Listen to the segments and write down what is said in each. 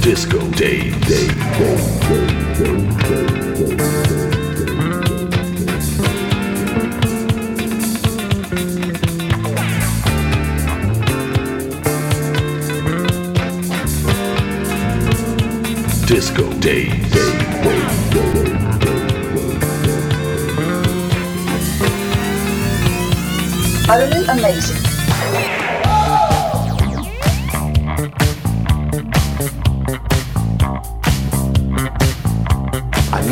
Disco Day, Day, Disco Day, Day, Day. Utterly amazing.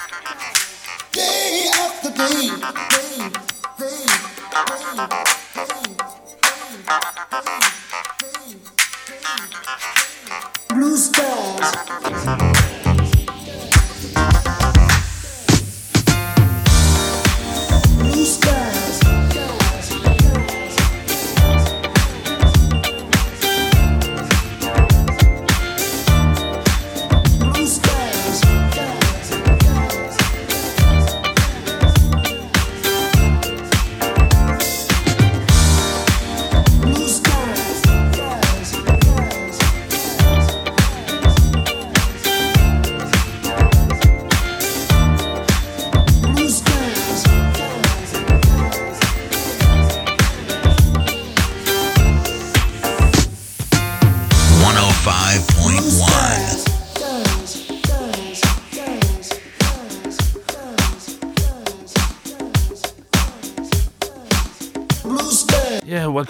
One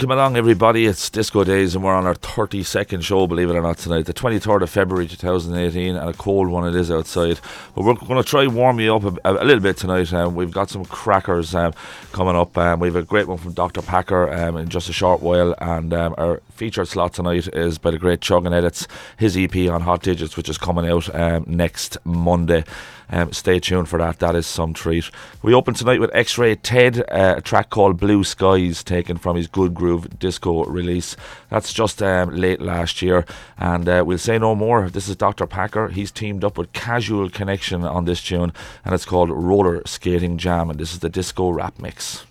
welcome along, everybody. It's Disco Days, and we're on our 32nd show, believe it or not, tonight, the 23rd of February 2018, and a cold one it is outside. But we're going to try warm you up a, a, little bit tonight. Um, we've got some crackers um, coming up. Um, we have a great one from Dr. Packer um, in just a short while, and um, our featured slot tonight is by the great Chugging Edits, his EP on Hot Digits, which is coming out um, next Monday. Um, stay tuned for that. That is some treat. We open tonight with X Ray Ted, uh, a track called Blue Skies, taken from his Good Groove disco release. That's just um, late last year. And uh, we'll say no more. This is Dr. Packer. He's teamed up with Casual Connection on this tune, and it's called Roller Skating Jam. And this is the disco rap mix.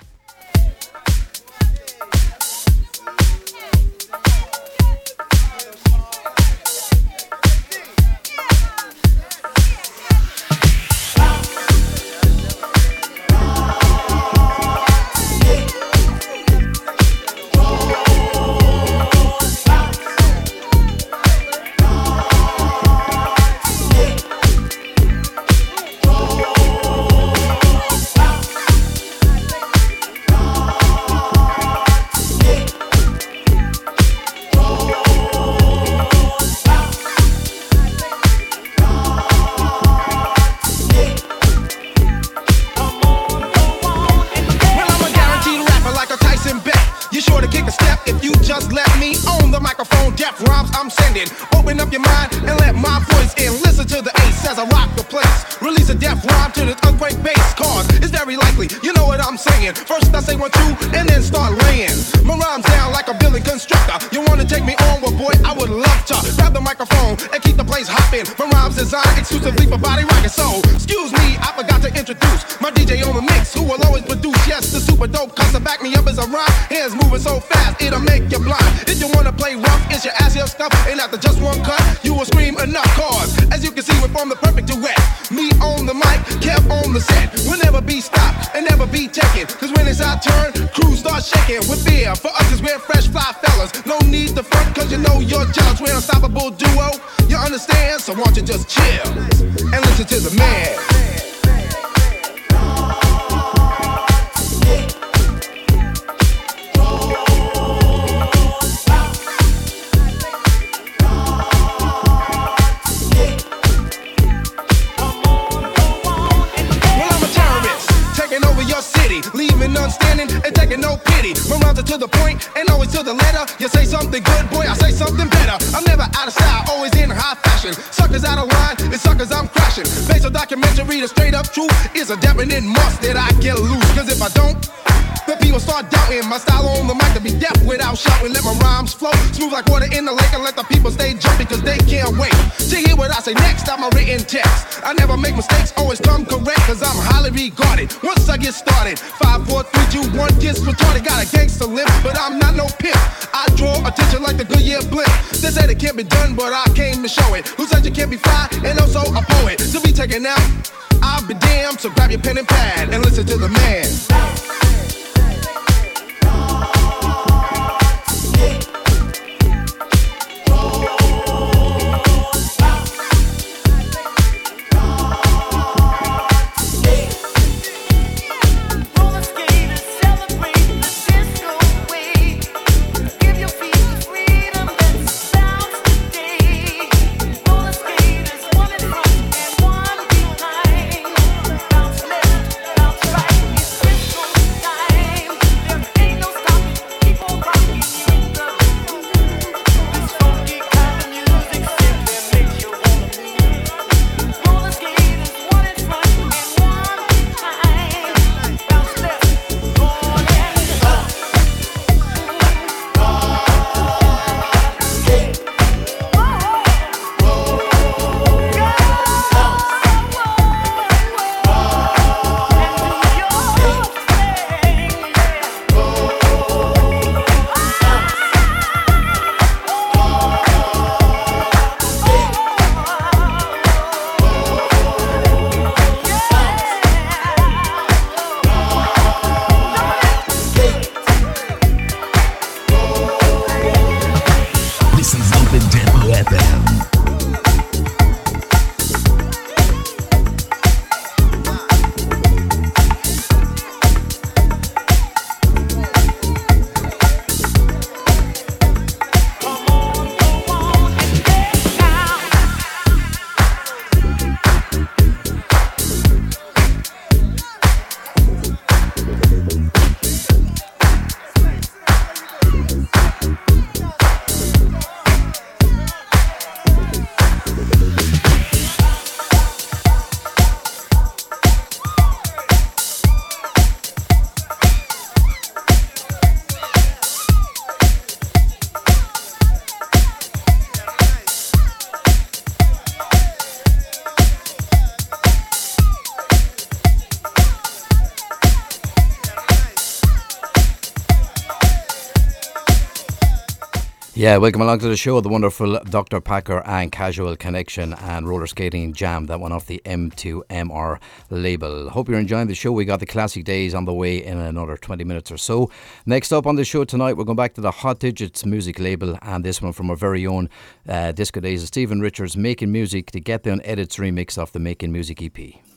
and always to the letter. You say something good, boy, I say something better. I'm never out of style, always in high fashion. Suckers out of line, it's suckers I'm crashing. Based on documentary, the straight up truth is a definite must that I get loose. Cause if I don't, that people start doubting my style on the mic to be deaf without shouting. Let my rhymes flow smooth like water in the lake and let the people stay jumping because they can't wait to hear what I say next. I'm a written text. I never make mistakes, always come correct because I'm highly regarded. Once I get started, 5, 4, 3, 2, 1 gets retarded. Got a gangster limp, but I'm not no pimp. I draw attention like the Goodyear blimp. They said it can't be done, but I came to show it. Who said you can't be fly and also a poet? To be taken out, I'll be damned. So grab your pen and pad and listen to the man. Yeah, welcome along to the show. The wonderful Dr. Packer and Casual Connection and Roller Skating Jam that went off the M2MR label. Hope you're enjoying the show. We got the classic days on the way in another 20 minutes or so. Next up on the show tonight, we're going back to the Hot Digits music label and this one from our very own uh, Disco Days of Stephen Richards making music to get the Edits remix off the Making Music EP.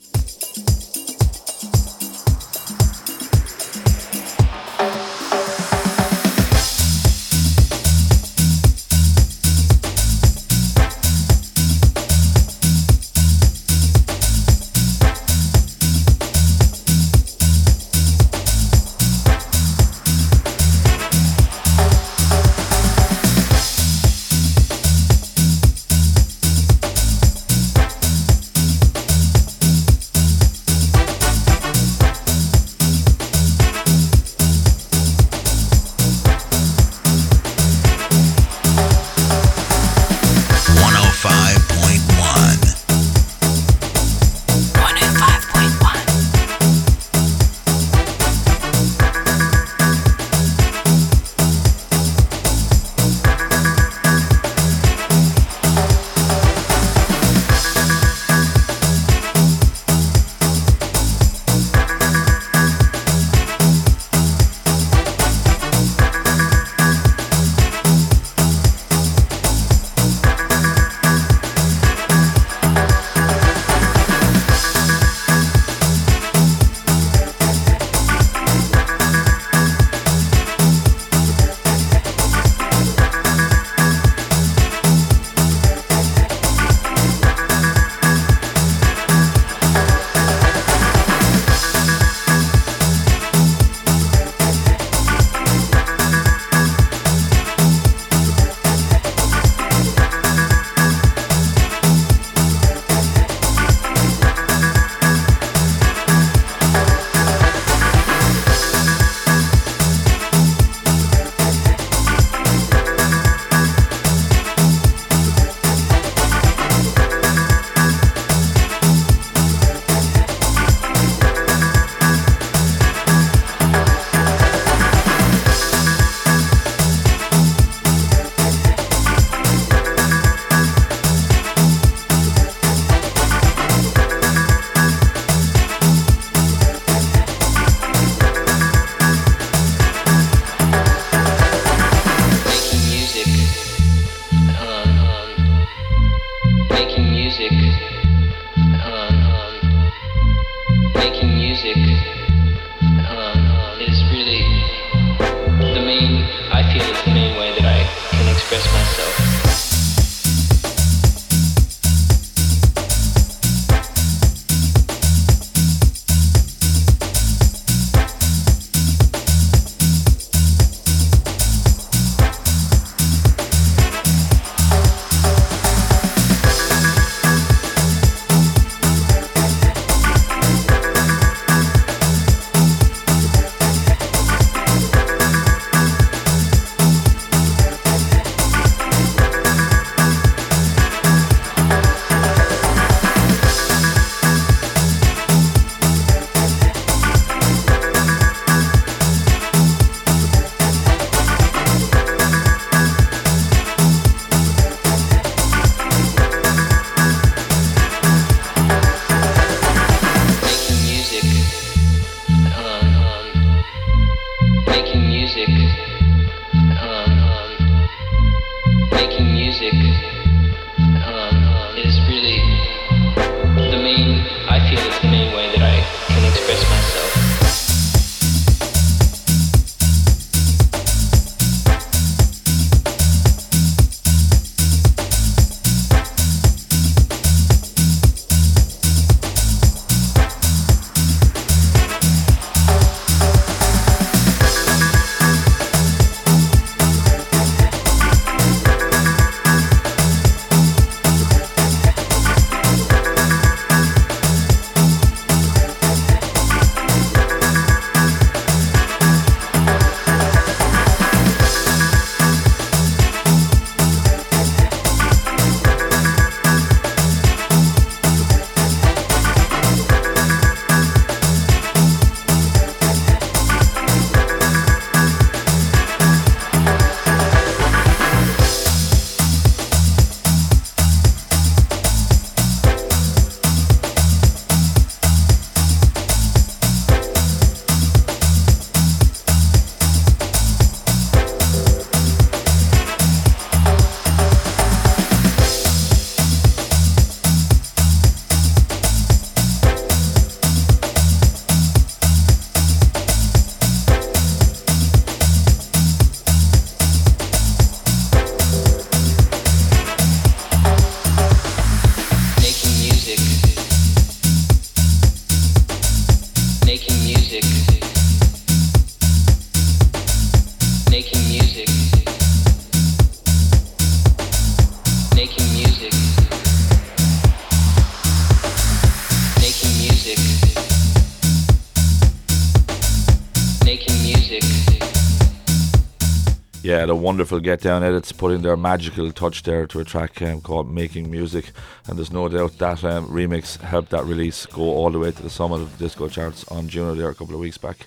The wonderful Get Down edits putting their magical touch there to a track um, called Making Music, and there's no doubt that um, remix helped that release go all the way to the summit of the disco charts on Juno there a couple of weeks back.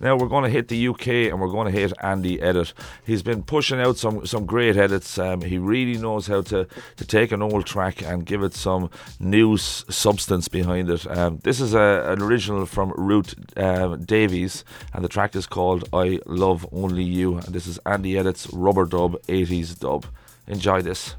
Now we're going to hit the UK and we're going to hit Andy Edit. He's been pushing out some some great edits. Um, he really knows how to, to take an old track and give it some new s- substance behind it. Um, this is a, an original from Root um, Davies, and the track is called "I Love Only You." And this is Andy Edit's rubber dub 80s dub. Enjoy this.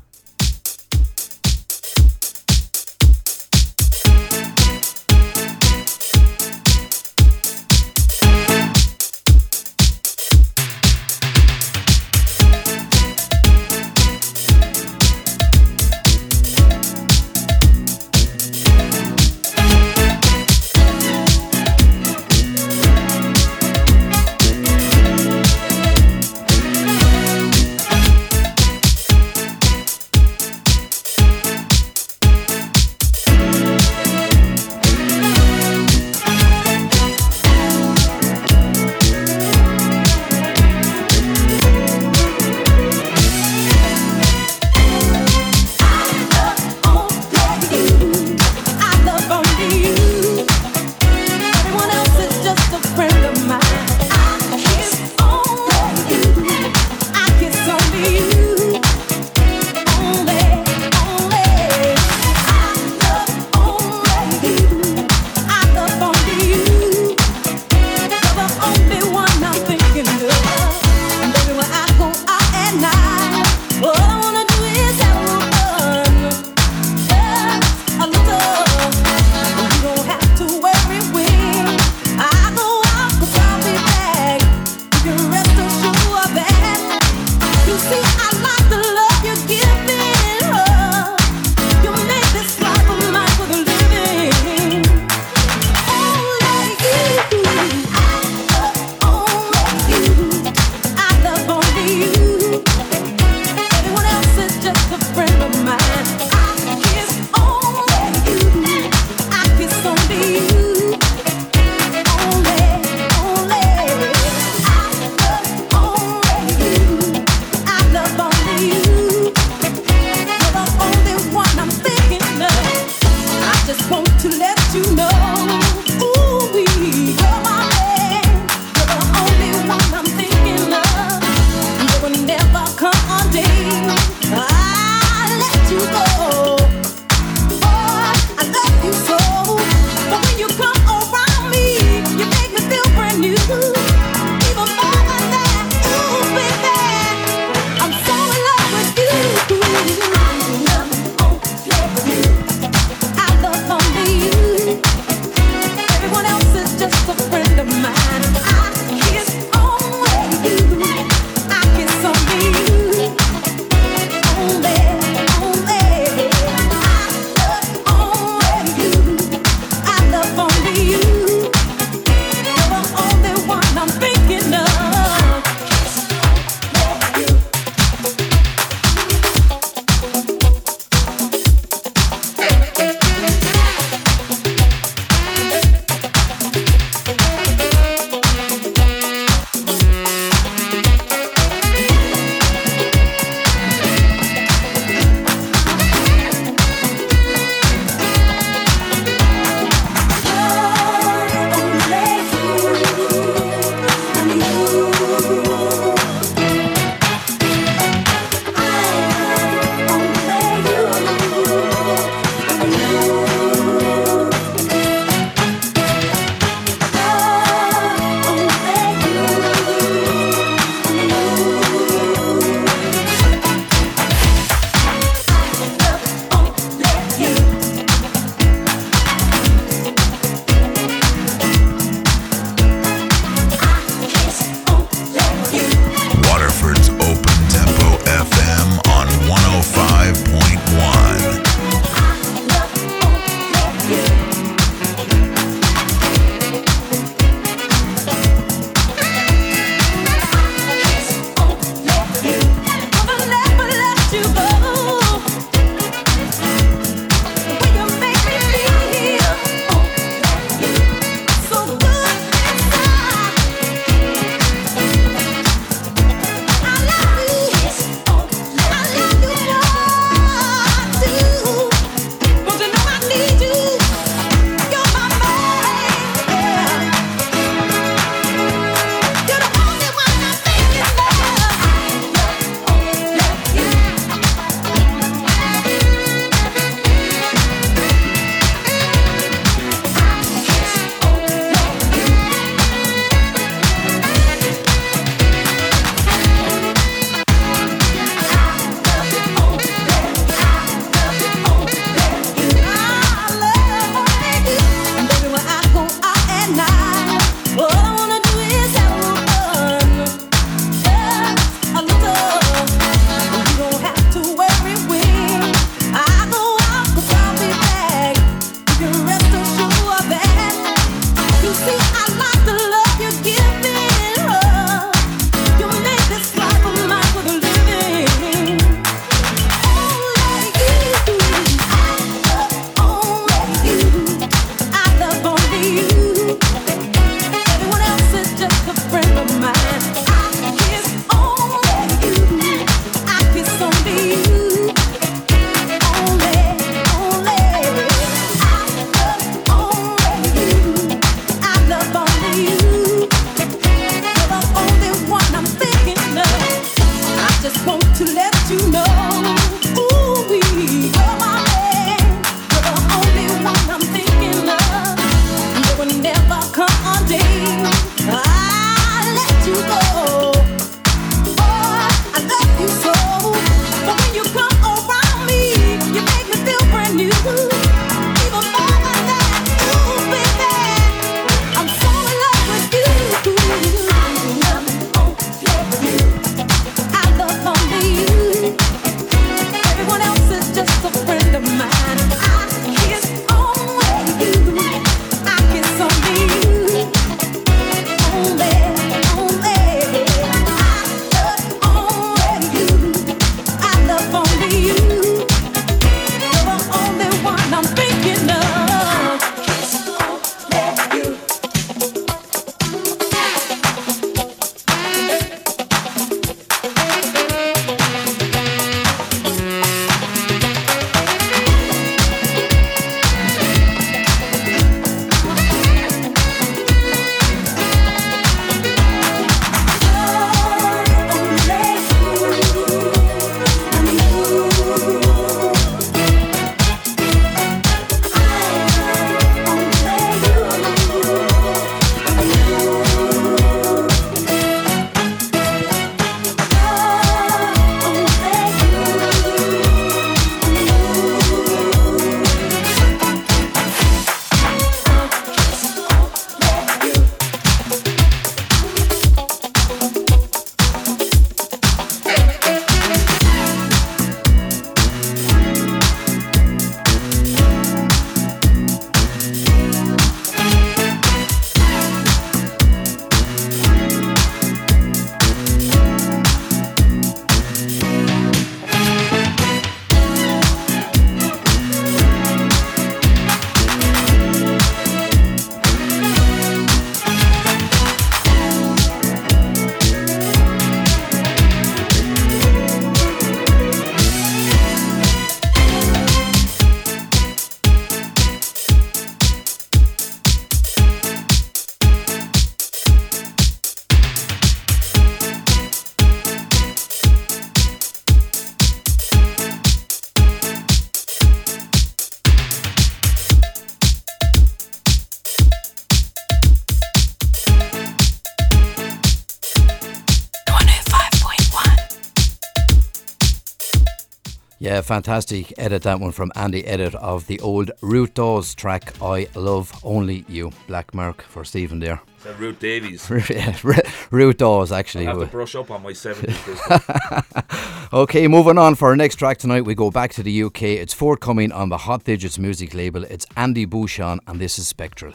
Fantastic edit that one from Andy Edit of the old Root Dawes track I Love Only You. Black mark for Stephen there. Uh, Ruth Davies. Root Dawes actually. I have to brush up on my 70s. Okay, moving on for our next track tonight, we go back to the UK. It's forthcoming on the Hot Digits music label. It's Andy Bouchon, and this is Spectral.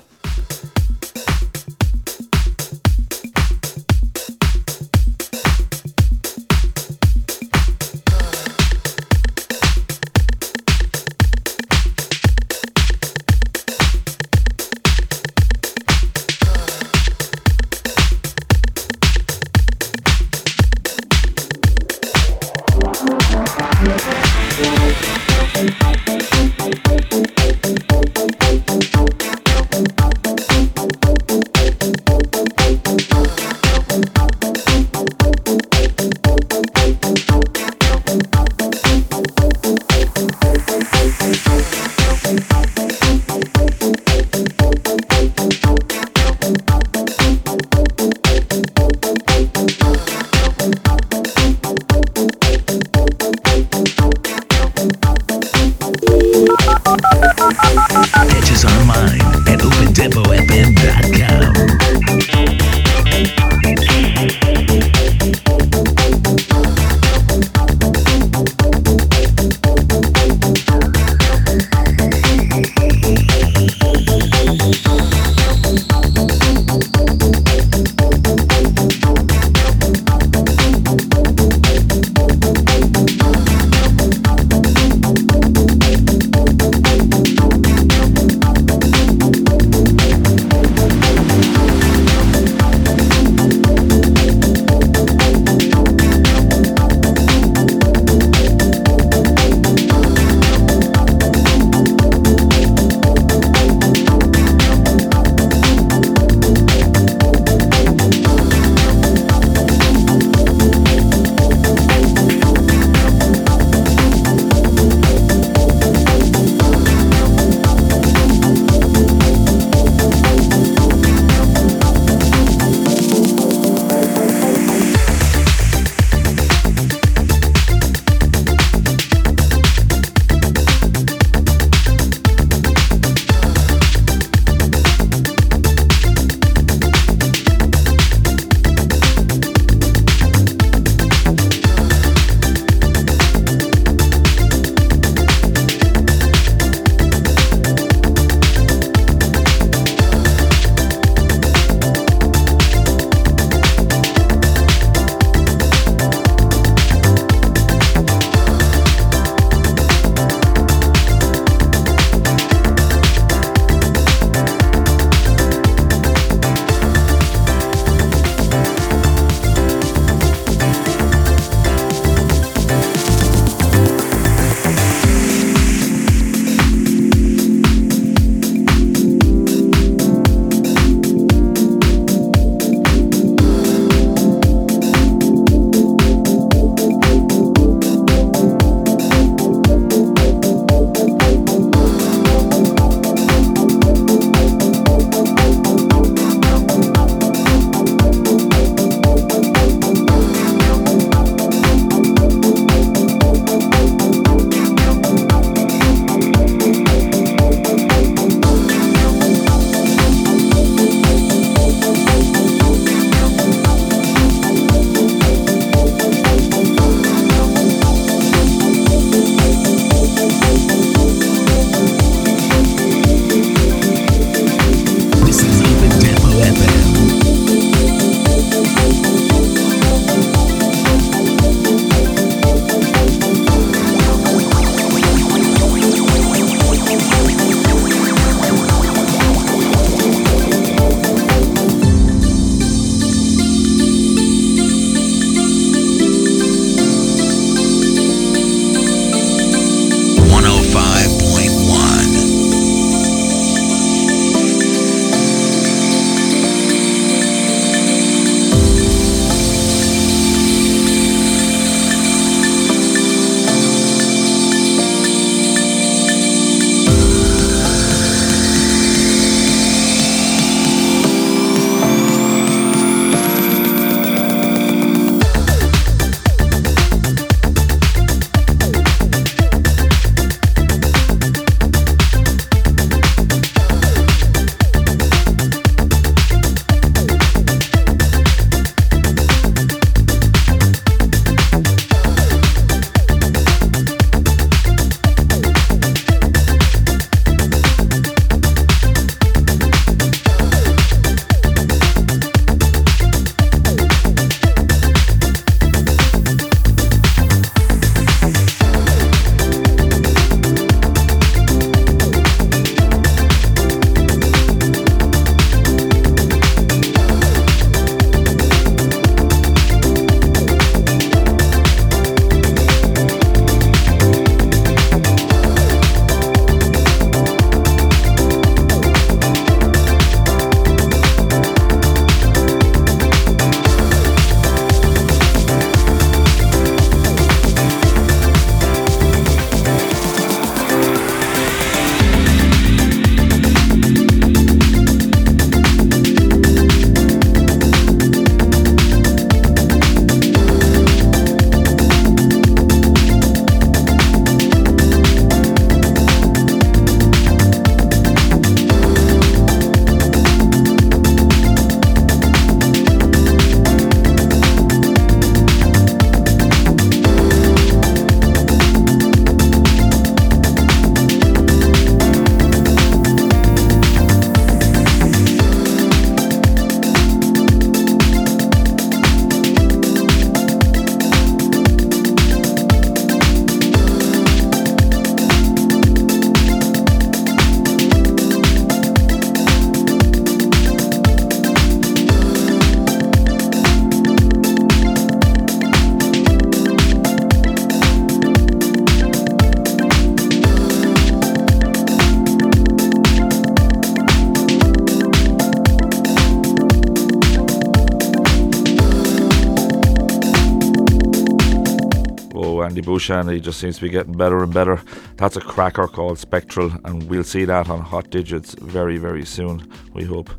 Bouchan. He just seems to be getting better and better. That's a cracker called Spectral, and we'll see that on Hot Digits very, very soon, we hope.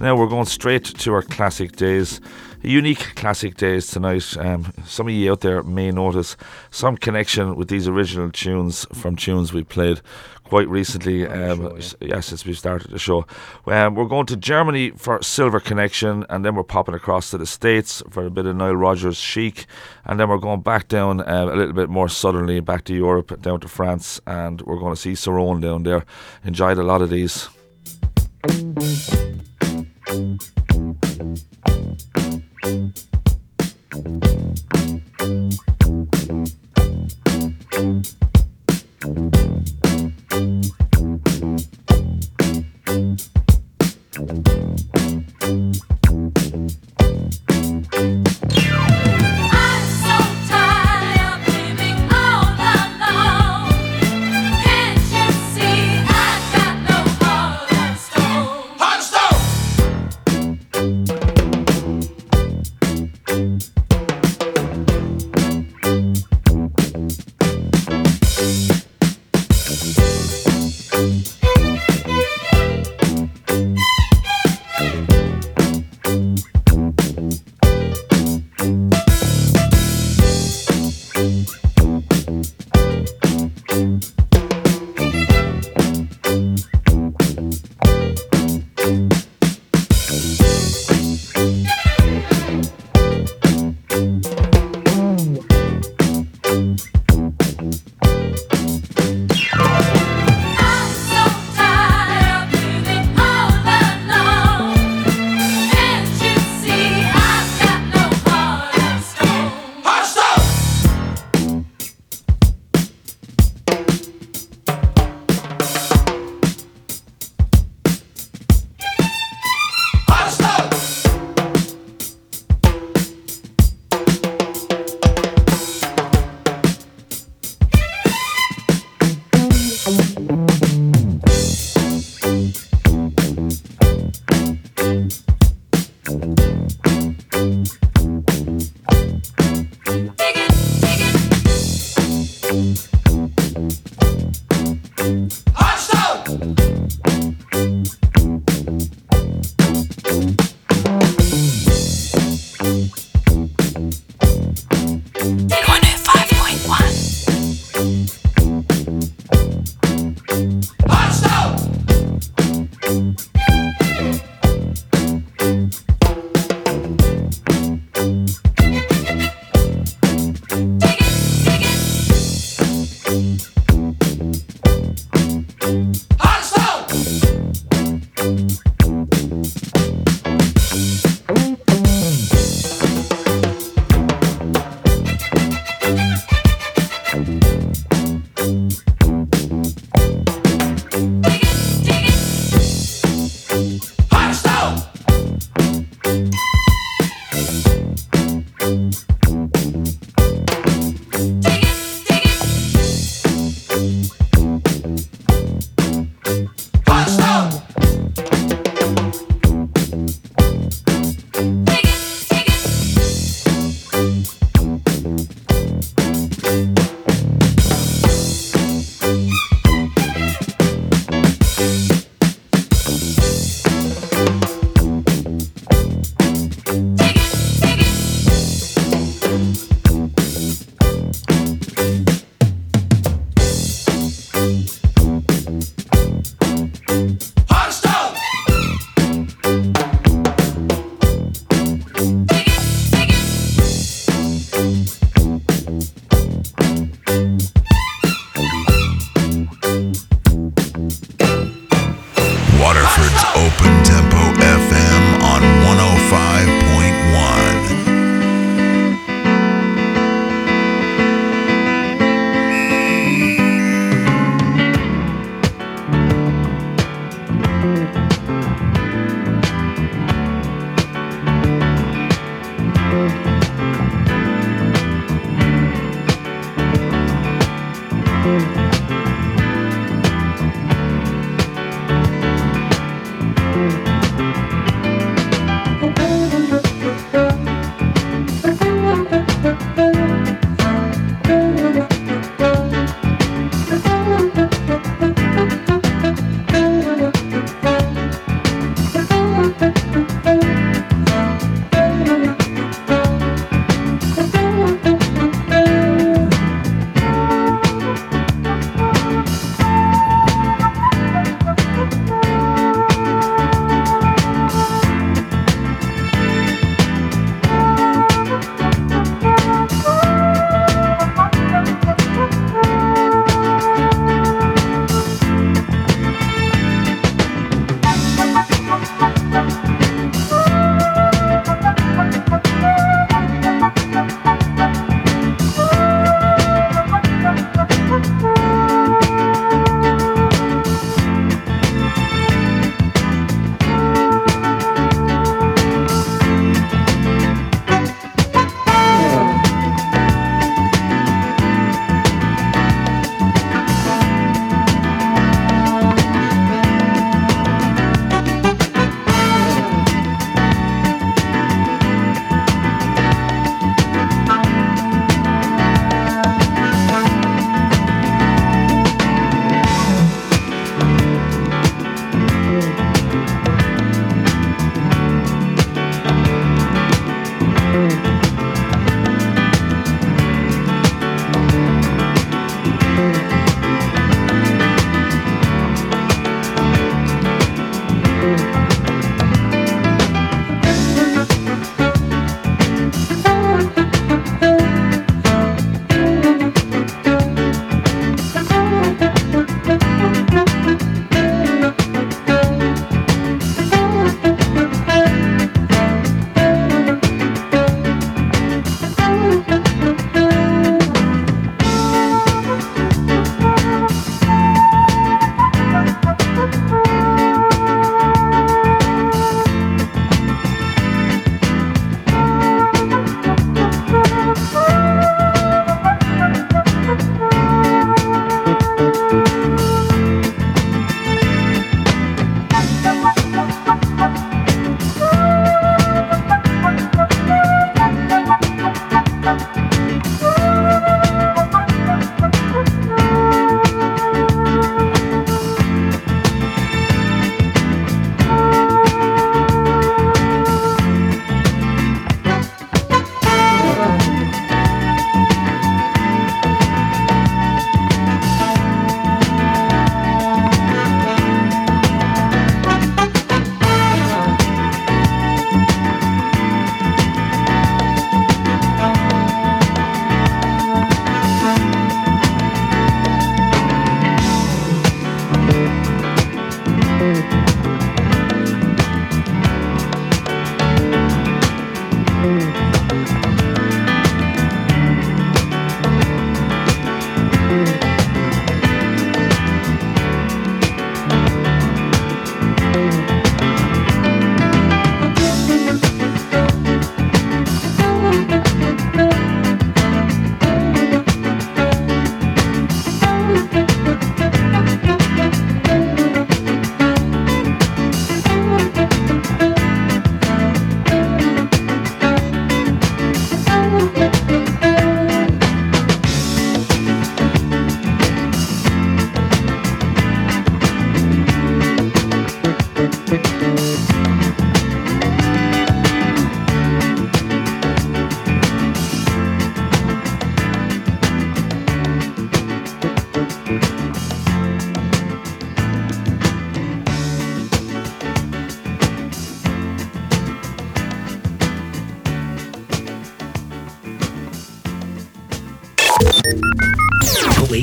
Now we're going straight to our classic days. Unique classic days tonight. Um, some of you out there may notice some connection with these original tunes from tunes we played quite recently. Um, show, yeah. yeah, since we started the show. Um, we're going to Germany for Silver Connection, and then we're popping across to the States for a bit of Nile Rodgers Chic, and then we're going back down uh, a little bit more southerly, back to Europe, down to France, and we're going to see Cerrone down there. Enjoyed a lot of these.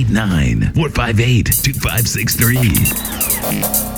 089 458 2563.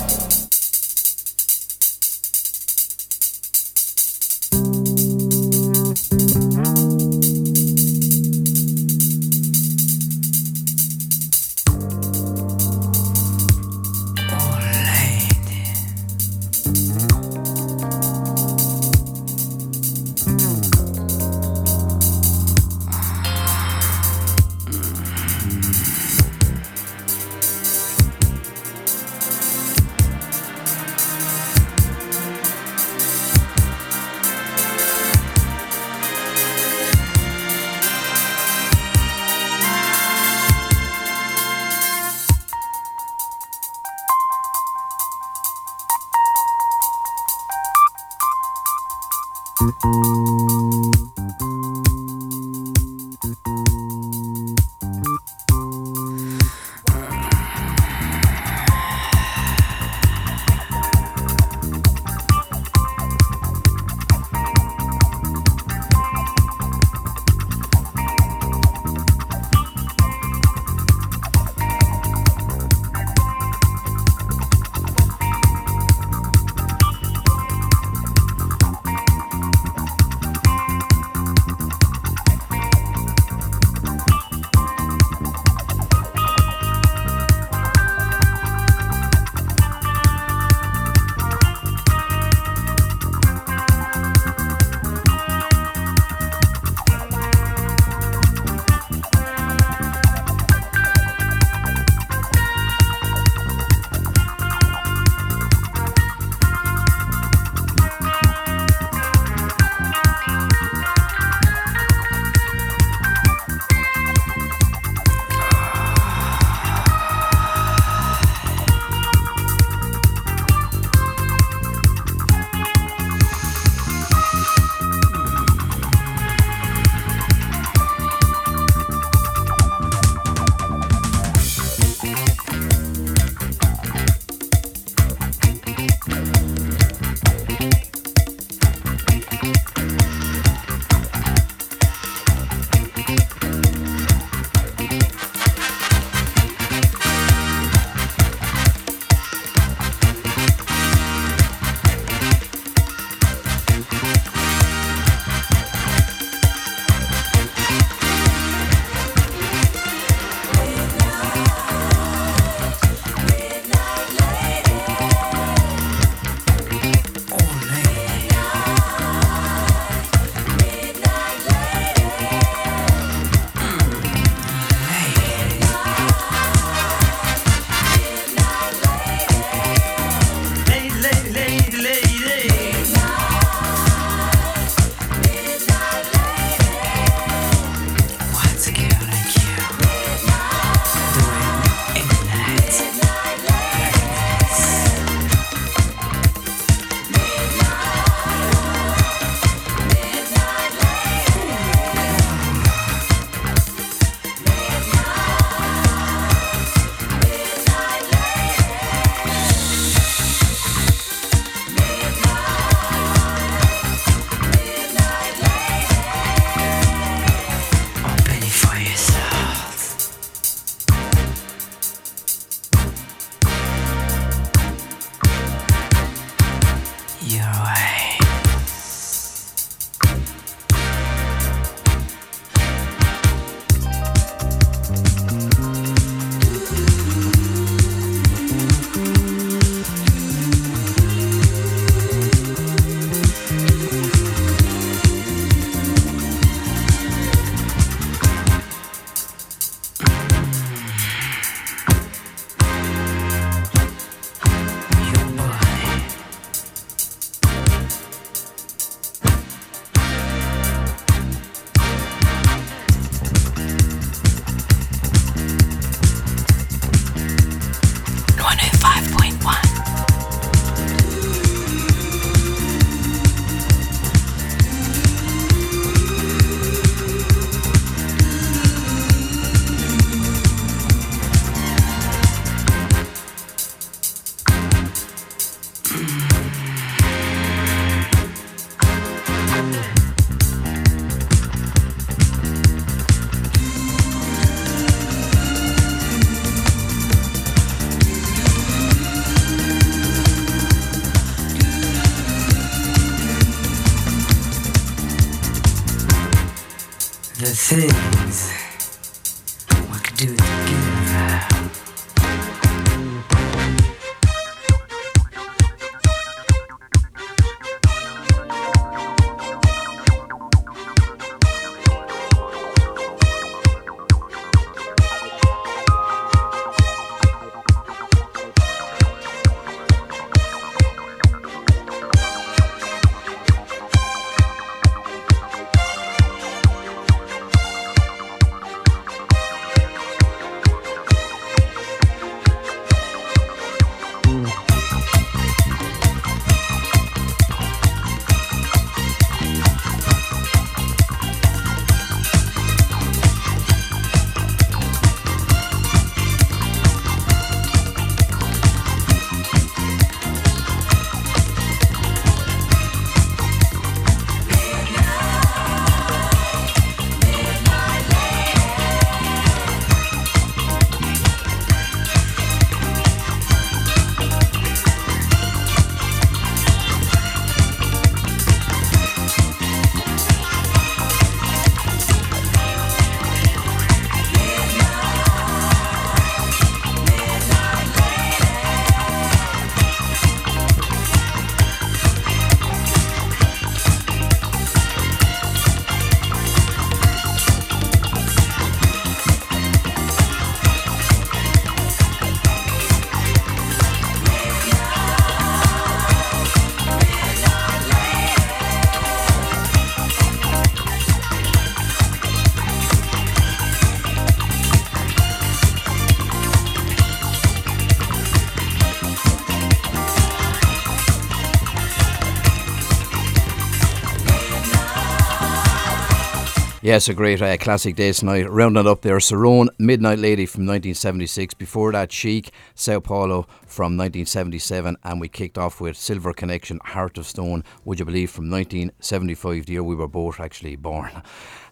Yes, a great uh, classic day tonight. Rounding up there, Cerrone, Midnight Lady from 1976. Before that, Chic, Sao Paulo from 1977. And we kicked off with Silver Connection, Heart of Stone, would you believe, from 1975, the year we were both actually born.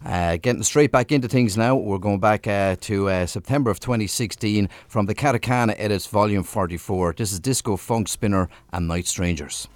Uh, getting straight back into things now, we're going back uh, to uh, September of 2016 from the Katakana Edits Volume 44. This is Disco Funk Spinner and Night Strangers.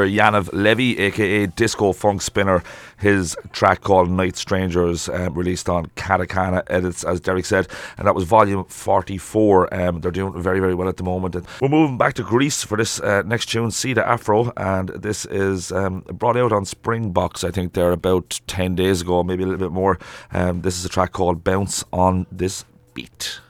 Yaniv Levy, aka Disco Funk Spinner. His track called Night Strangers, um, released on Katakana Edits, as Derek said, and that was volume 44. Um, they're doing very, very well at the moment. And we're moving back to Greece for this uh, next tune, Cedar Afro, and this is um, brought out on Springbox, I think they're about 10 days ago, maybe a little bit more. Um, this is a track called Bounce on This Beat.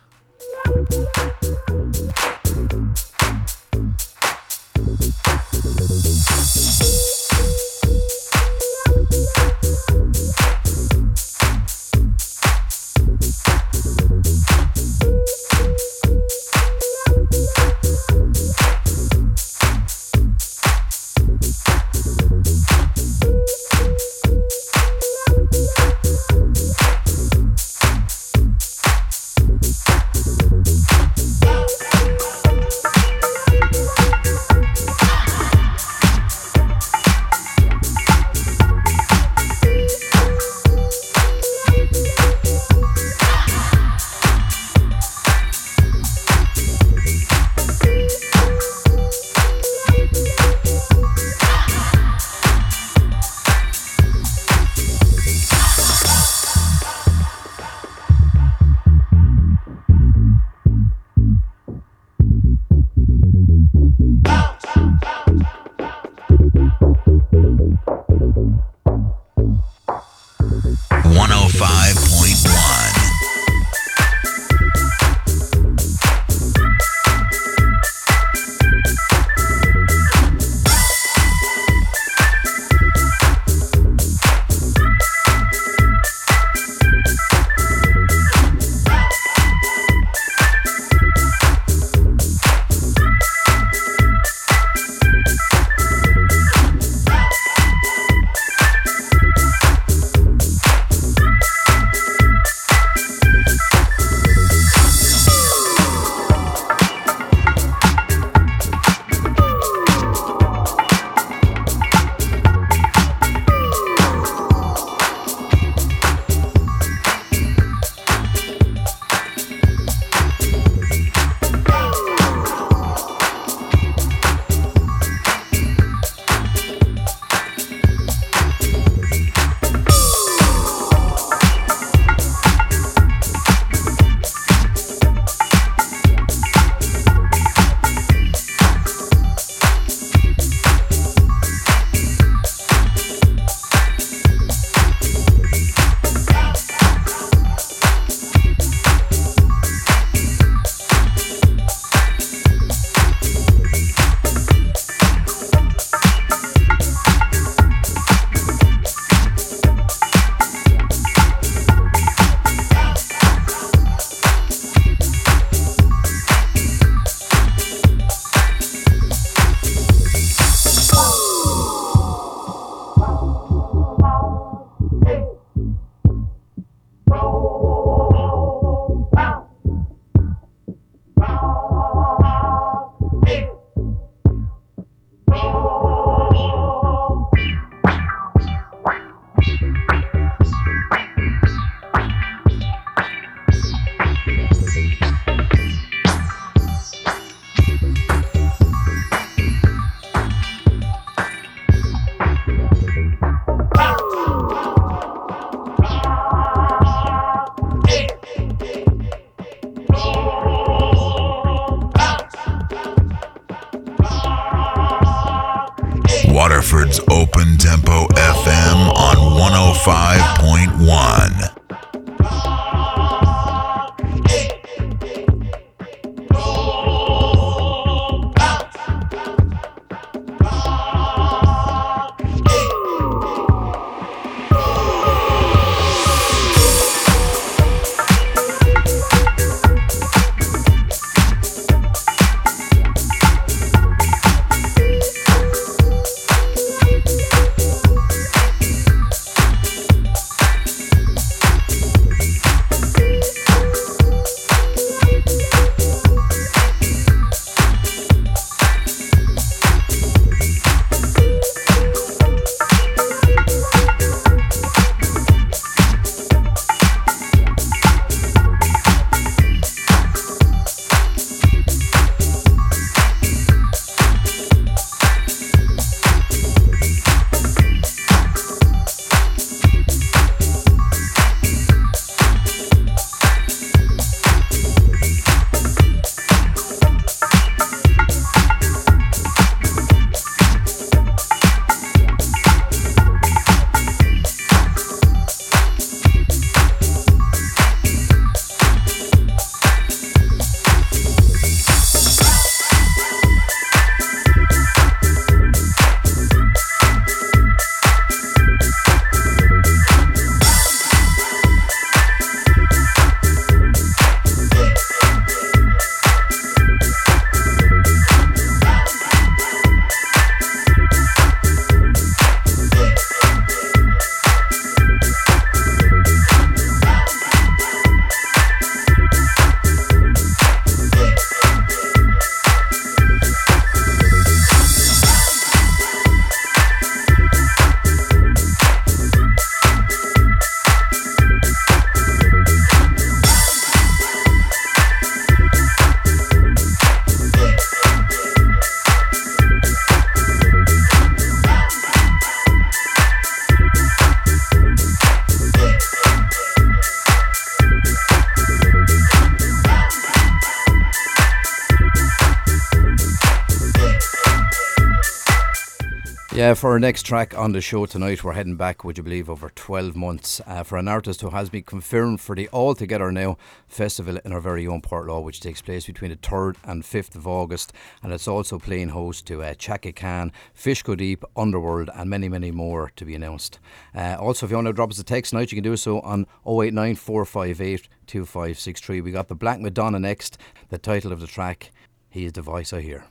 Yeah, for our next track on the show tonight, we're heading back, would you believe, over 12 months uh, for an artist who has been confirmed for the All Together Now festival in our very own Portlaw, which takes place between the 3rd and 5th of August. And it's also playing host to uh, Chaka Khan, Fish Go Deep, Underworld, and many, many more to be announced. Uh, also, if you want to drop us a text tonight, you can do so on 089 458 2563. We got the Black Madonna next, the title of the track, He is the Voice I Hear.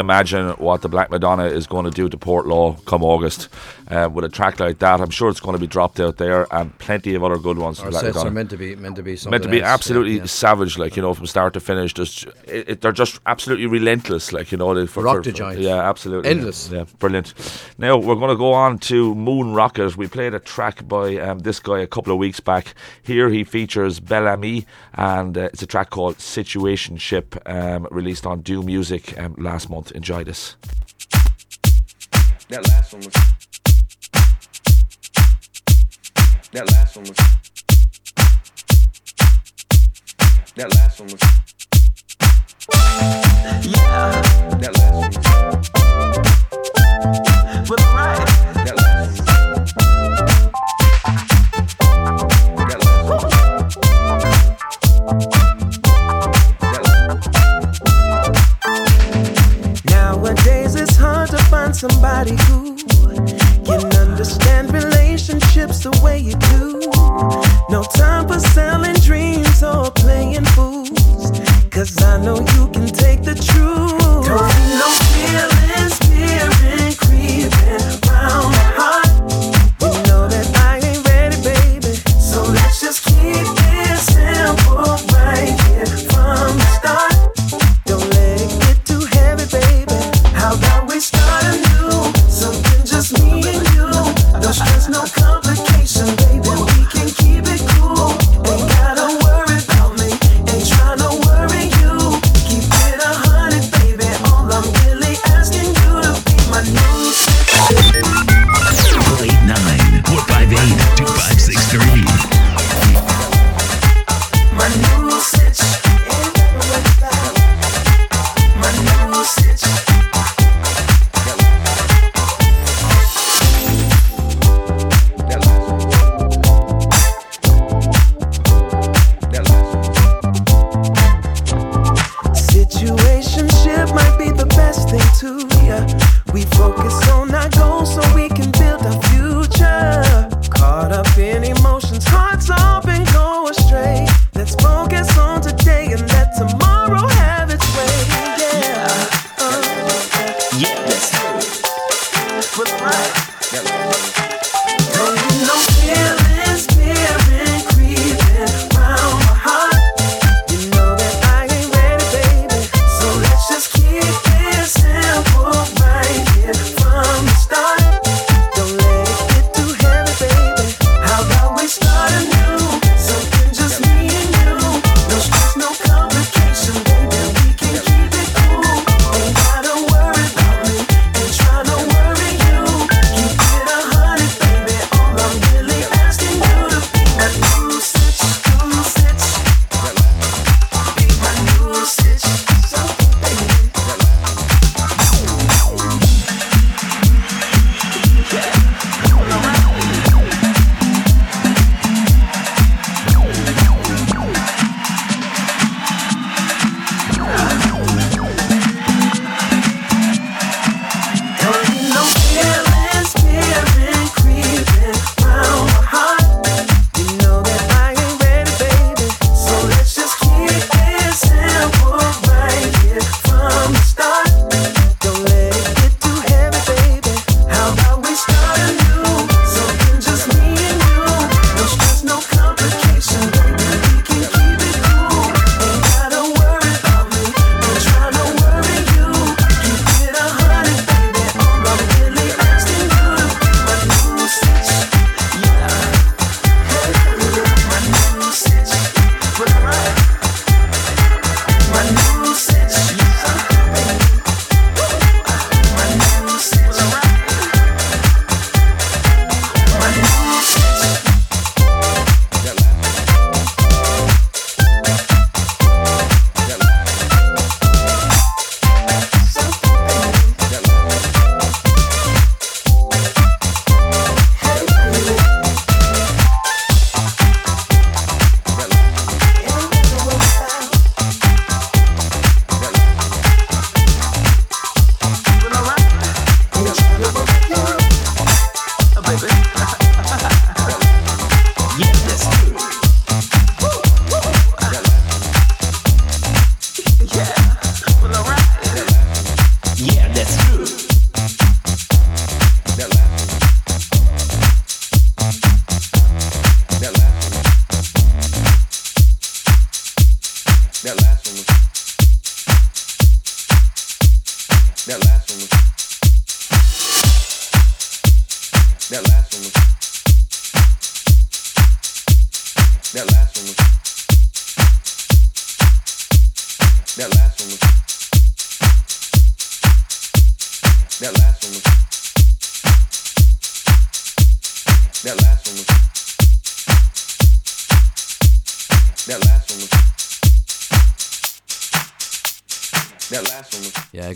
Imagine what the Black Madonna is going to do to Portlaw come August. Uh, with a track like that, I'm sure it's going to be dropped out there, and plenty of other good ones. Our Black sets Madonna. are meant to be meant to be meant to be else. absolutely Yeah, yeah. savage, like you know, from start to finish. Just it, it- they're just absolutely relentless, like you know. They, for, Rock for- the for-. Yeah, absolutely. Endless. Yeah, brilliant. Now we're going to go on to Moon Rocket. We played a track by um, this guy a couple of weeks back. Here he features Bellamy, and uh, it's a track called Situationship, um, released on Do Music um, last month. Enjoy this. That last one was. That last one was. That last one was.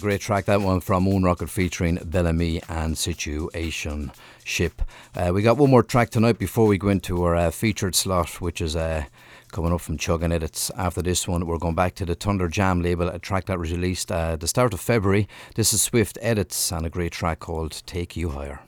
Great track that one from Moon Rocket featuring Bellamy and Situation Ship. Uh, we got one more track tonight before we go into our uh, featured slot, which is uh, coming up from chugging and Edits. After this one, we're going back to the Thunder Jam label, a track that was released uh, at the start of February. This is Swift Edits and a great track called Take You Higher.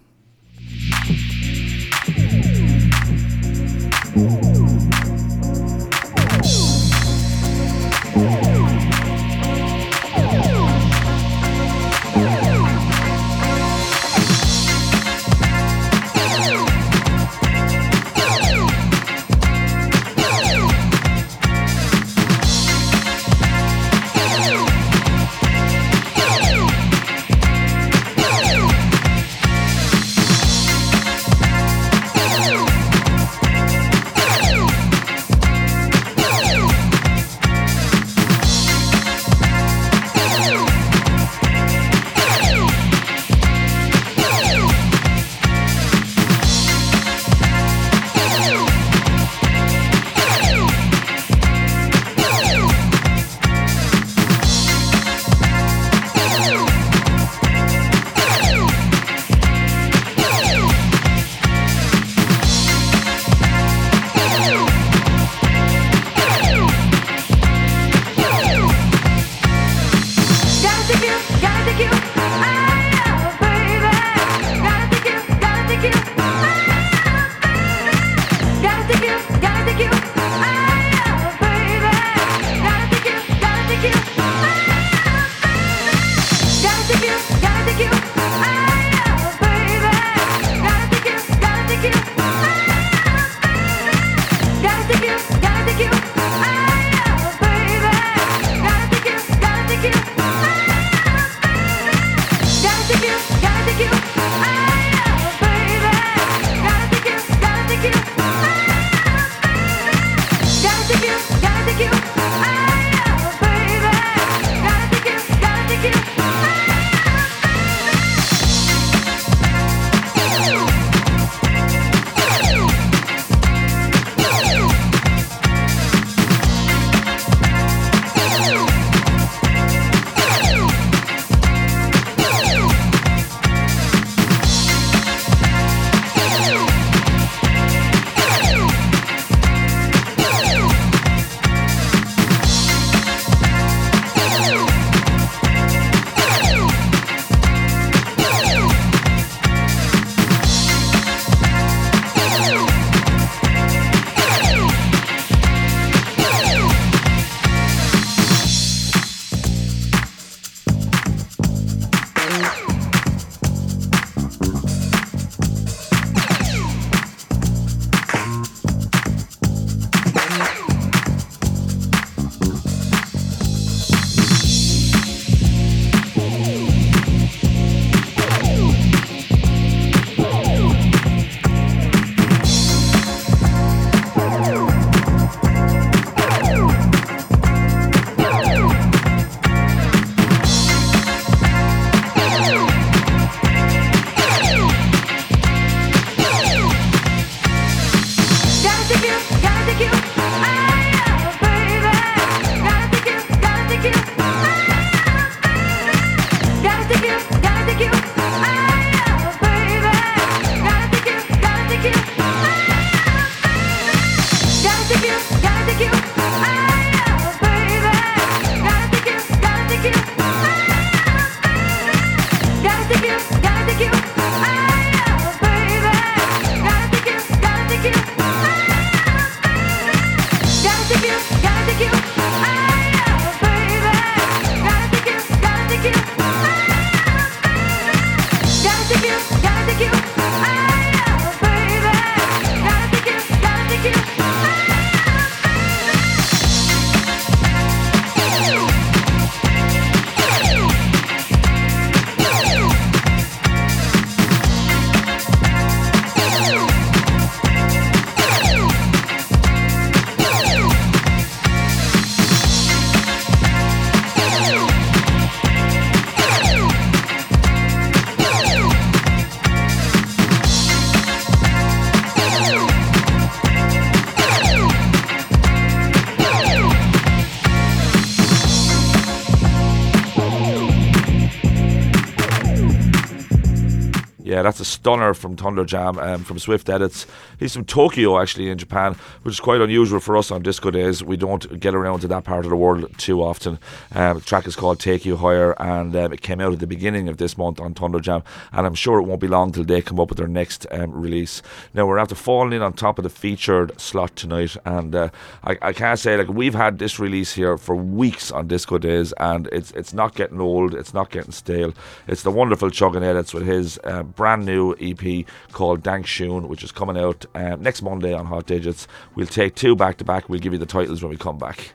Yeah, that's a stunner from Thunder Jam um, from Swift Edits. He's from Tokyo, actually, in Japan, which is quite unusual for us on disco days. We don't get around to that part of the world too often. Um, the track is called Take You Higher, and um, it came out at the beginning of this month on Thunder Jam, and I'm sure it won't be long till they come up with their next um, release. Now, we're after falling in on top of the featured slot tonight, and uh, I, I can't say, like, we've had this release here for weeks on disco days, and it's it's not getting old, it's not getting stale. It's the wonderful Chugging Edits with his uh, brand new EP called Dank Shoon, which is coming out um, next Monday on Hot Digits. We'll take two back to back. We'll give you the titles when we come back.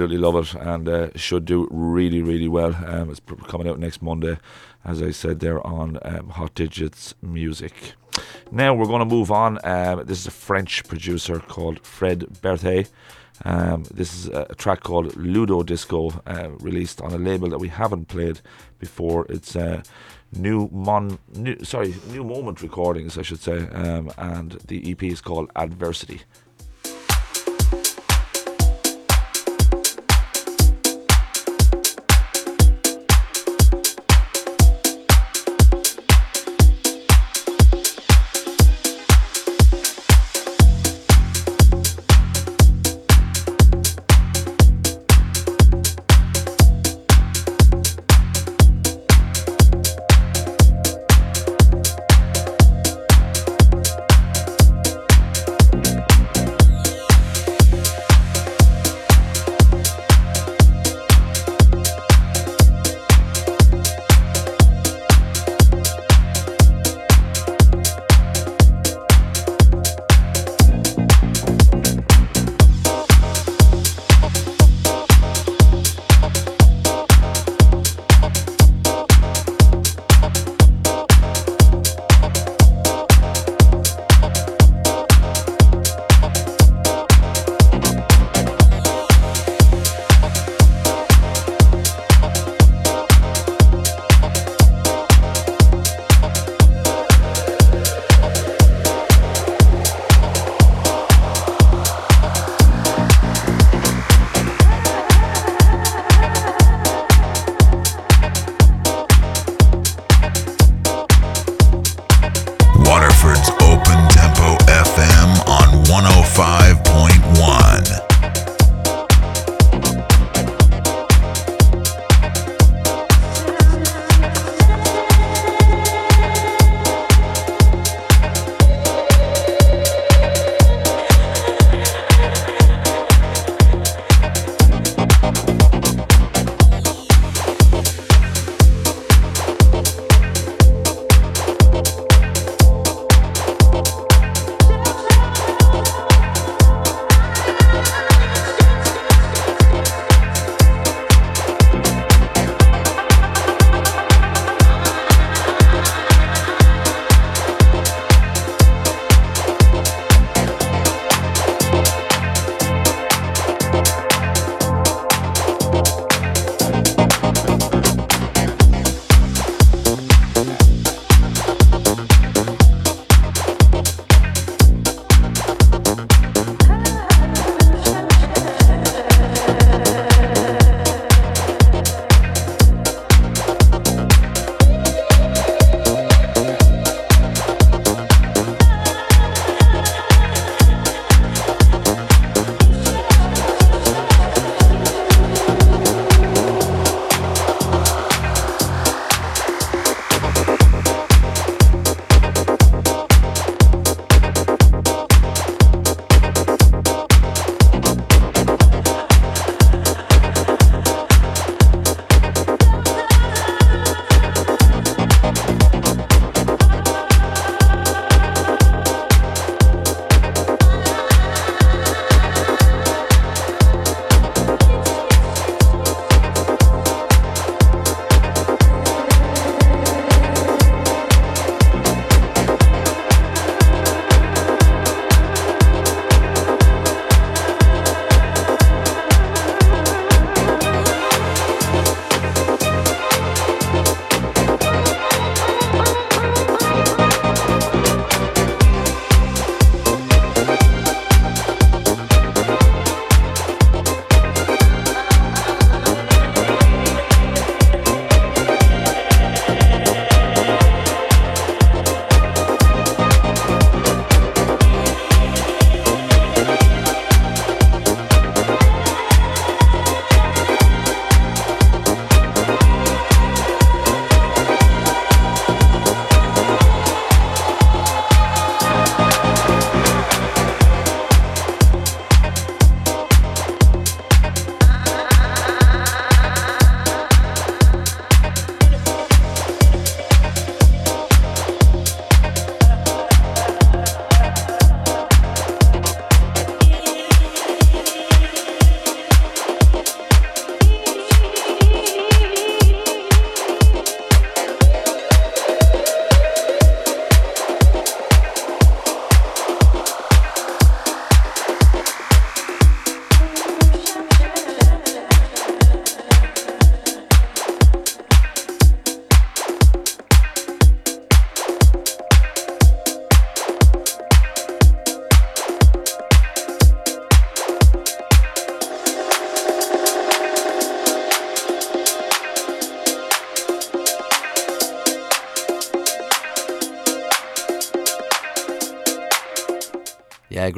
Absolutely love it, and uh, should do really, really well. Um, it's coming out next Monday, as I said there on um, Hot Digits Music. Now we're going to move on. Um, this is a French producer called Fred Berthet. Um, this is a, a track called Ludo Disco, uh, released on a label that we haven't played before. It's uh, New Mon, new, sorry, New Moment Recordings, I should say, um, and the EP is called Adversity.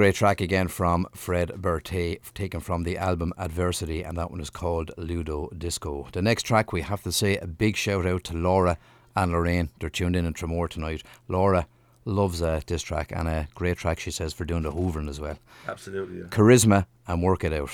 Great track again from Fred Berthet, taken from the album Adversity, and that one is called Ludo Disco. The next track, we have to say a big shout out to Laura and Lorraine. They're tuned in in Tramore tonight. Laura loves uh, this track, and a great track, she says, for doing the hoovering as well. Absolutely. Yeah. Charisma and work it out.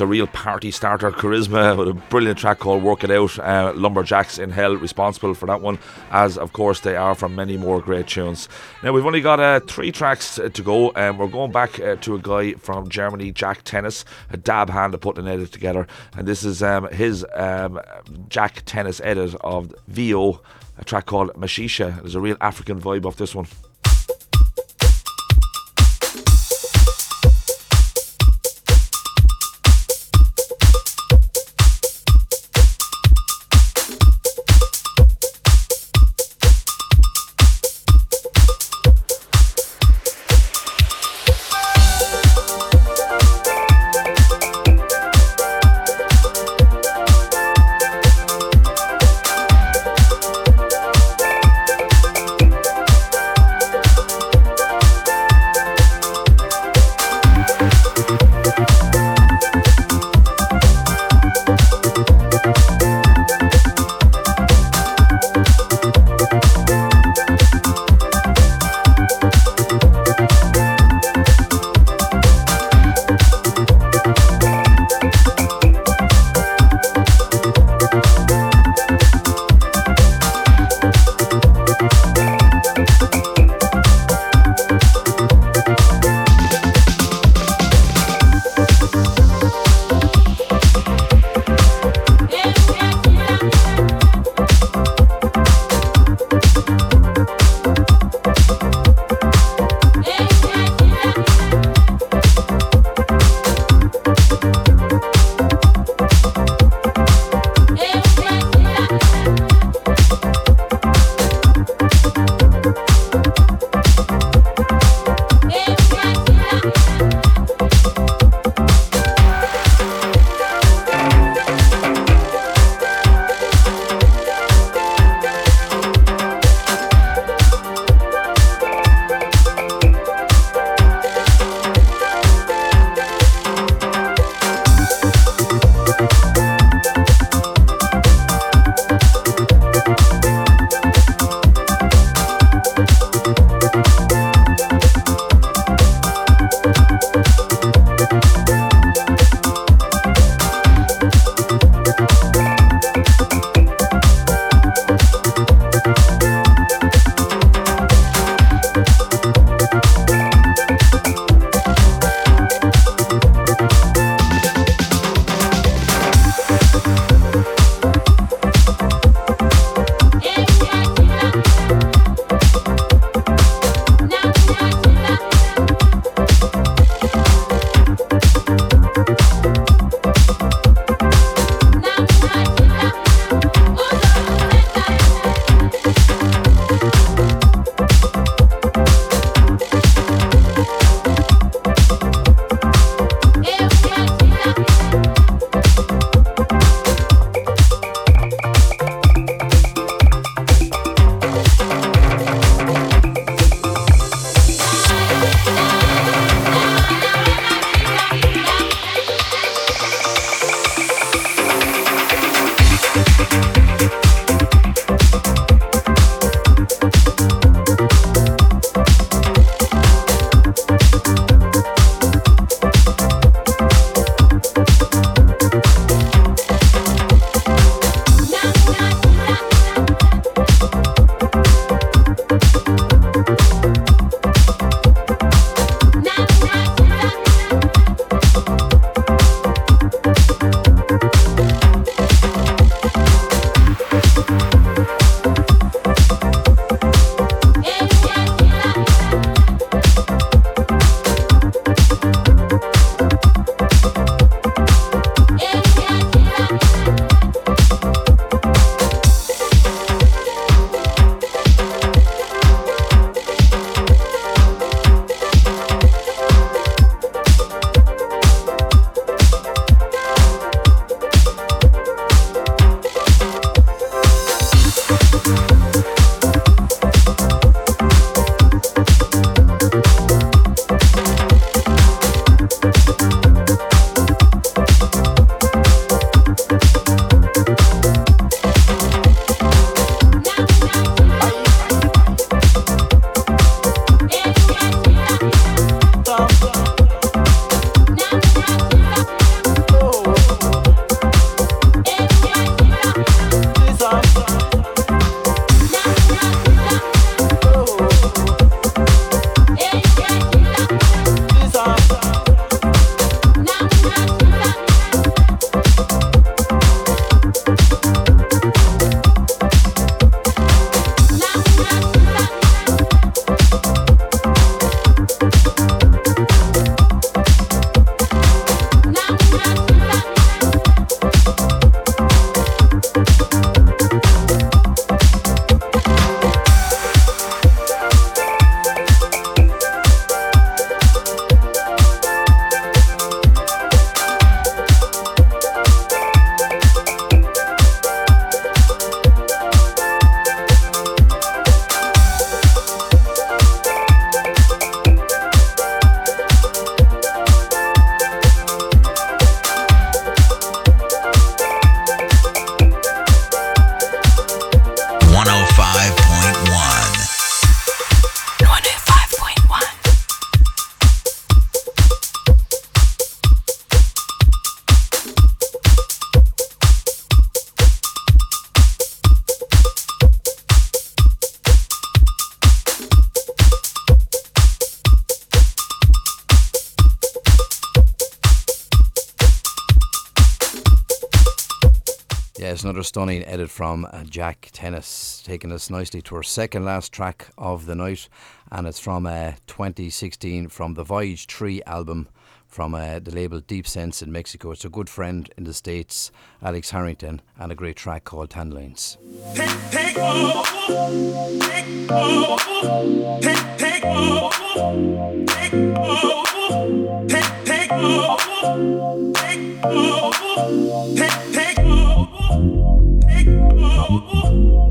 A real party starter, charisma, with a brilliant track called Work It Out. Uh, Lumberjacks in Hell responsible for that one, as of course they are for many more great tunes. Now, we've only got uh, three tracks uh, to go, and we're going back uh, to a guy from Germany, Jack Tennis, a dab hand at putting an edit together. And this is um, his um, Jack Tennis edit of VO, a track called Mashisha. There's a real African vibe off this one. It's another stunning edit from uh, Jack Tennis, taking us nicely to our second last track of the night, and it's from uh, 2016 from the Voyage 3 album from uh, the label Deep Sense in Mexico. It's a good friend in the States, Alex Harrington, and a great track called Tanlines. Take take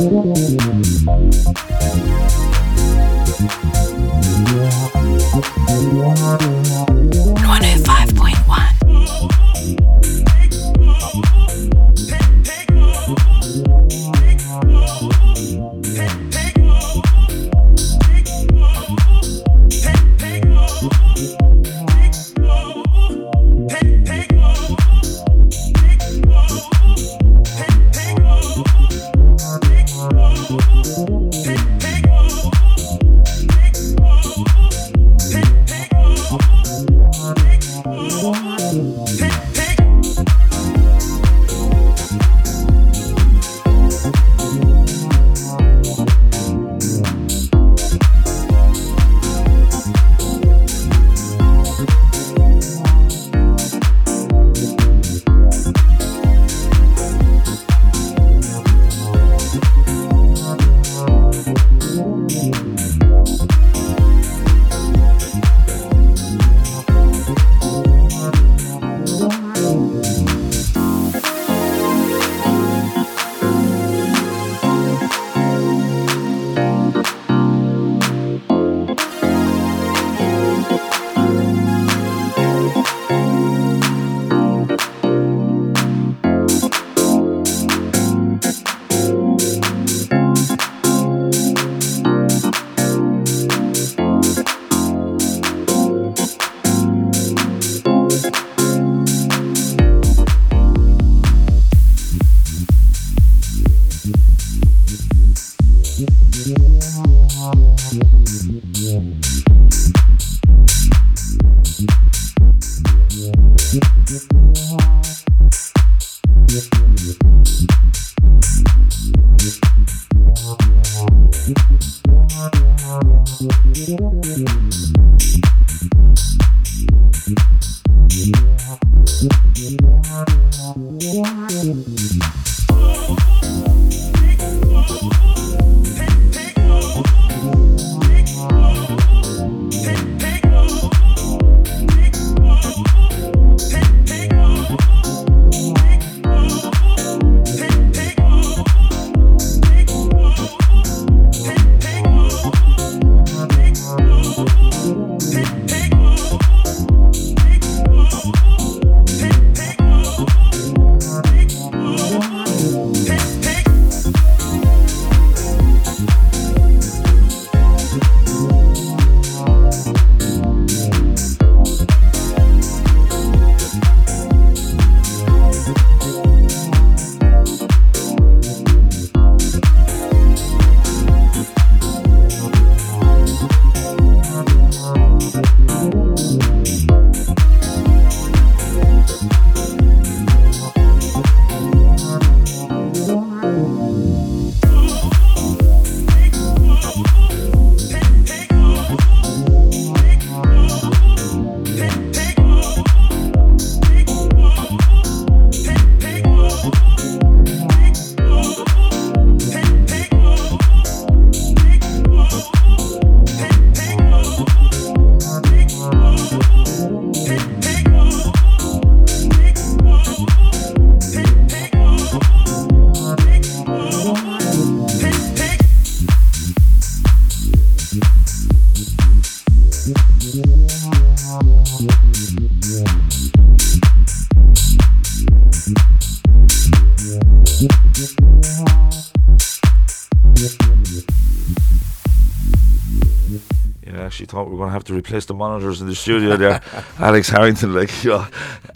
One we were going to have to replace the monitors in the studio there. Alex Harrington, like, you know,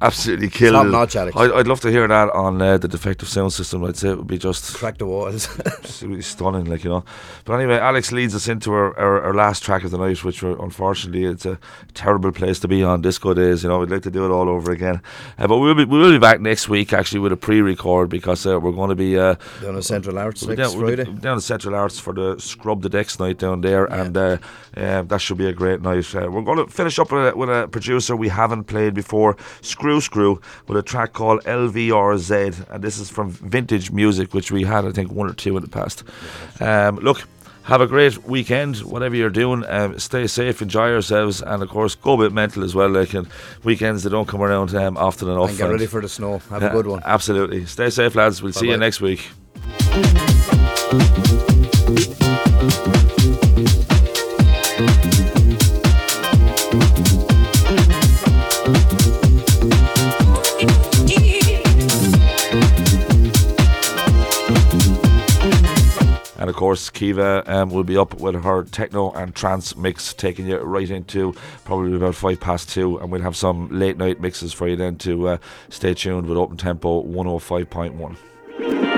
absolutely killed Top it. notch, Alex. I, I'd love to hear that on uh, the defective sound system. I'd say it would be just Crack the walls. absolutely stunning, like, you know. But anyway, Alex leads us into our, our, our last track of the night, which were, unfortunately it's a terrible place to be on disco days. You know, we'd like to do it all over again. Uh, but we'll be, we will be back next week actually with a pre record because uh, we're going to be. Uh, Down at Central Arts next down, Friday. down at Central Arts for the Scrub the Decks night down there, and uh, uh, that should be a great night. Uh, we're going to finish up with a, with a producer we haven't played before, Screw Screw, with a track called LVRZ, and this is from Vintage Music, which we had, I think, one or two in the past. Um, look. Have a great weekend, whatever you're doing. Um, stay safe, enjoy yourselves, and of course, go a bit mental as well. Like and weekends, they don't come around um, often enough. And get ready for the snow. Have a good one. Absolutely. Stay safe, lads. We'll see you Bye-bye. next week. Of course, Kiva um, will be up with her techno and trance mix, taking you right into probably about five past two. And we'll have some late night mixes for you then to uh, stay tuned with Open Tempo 105.1.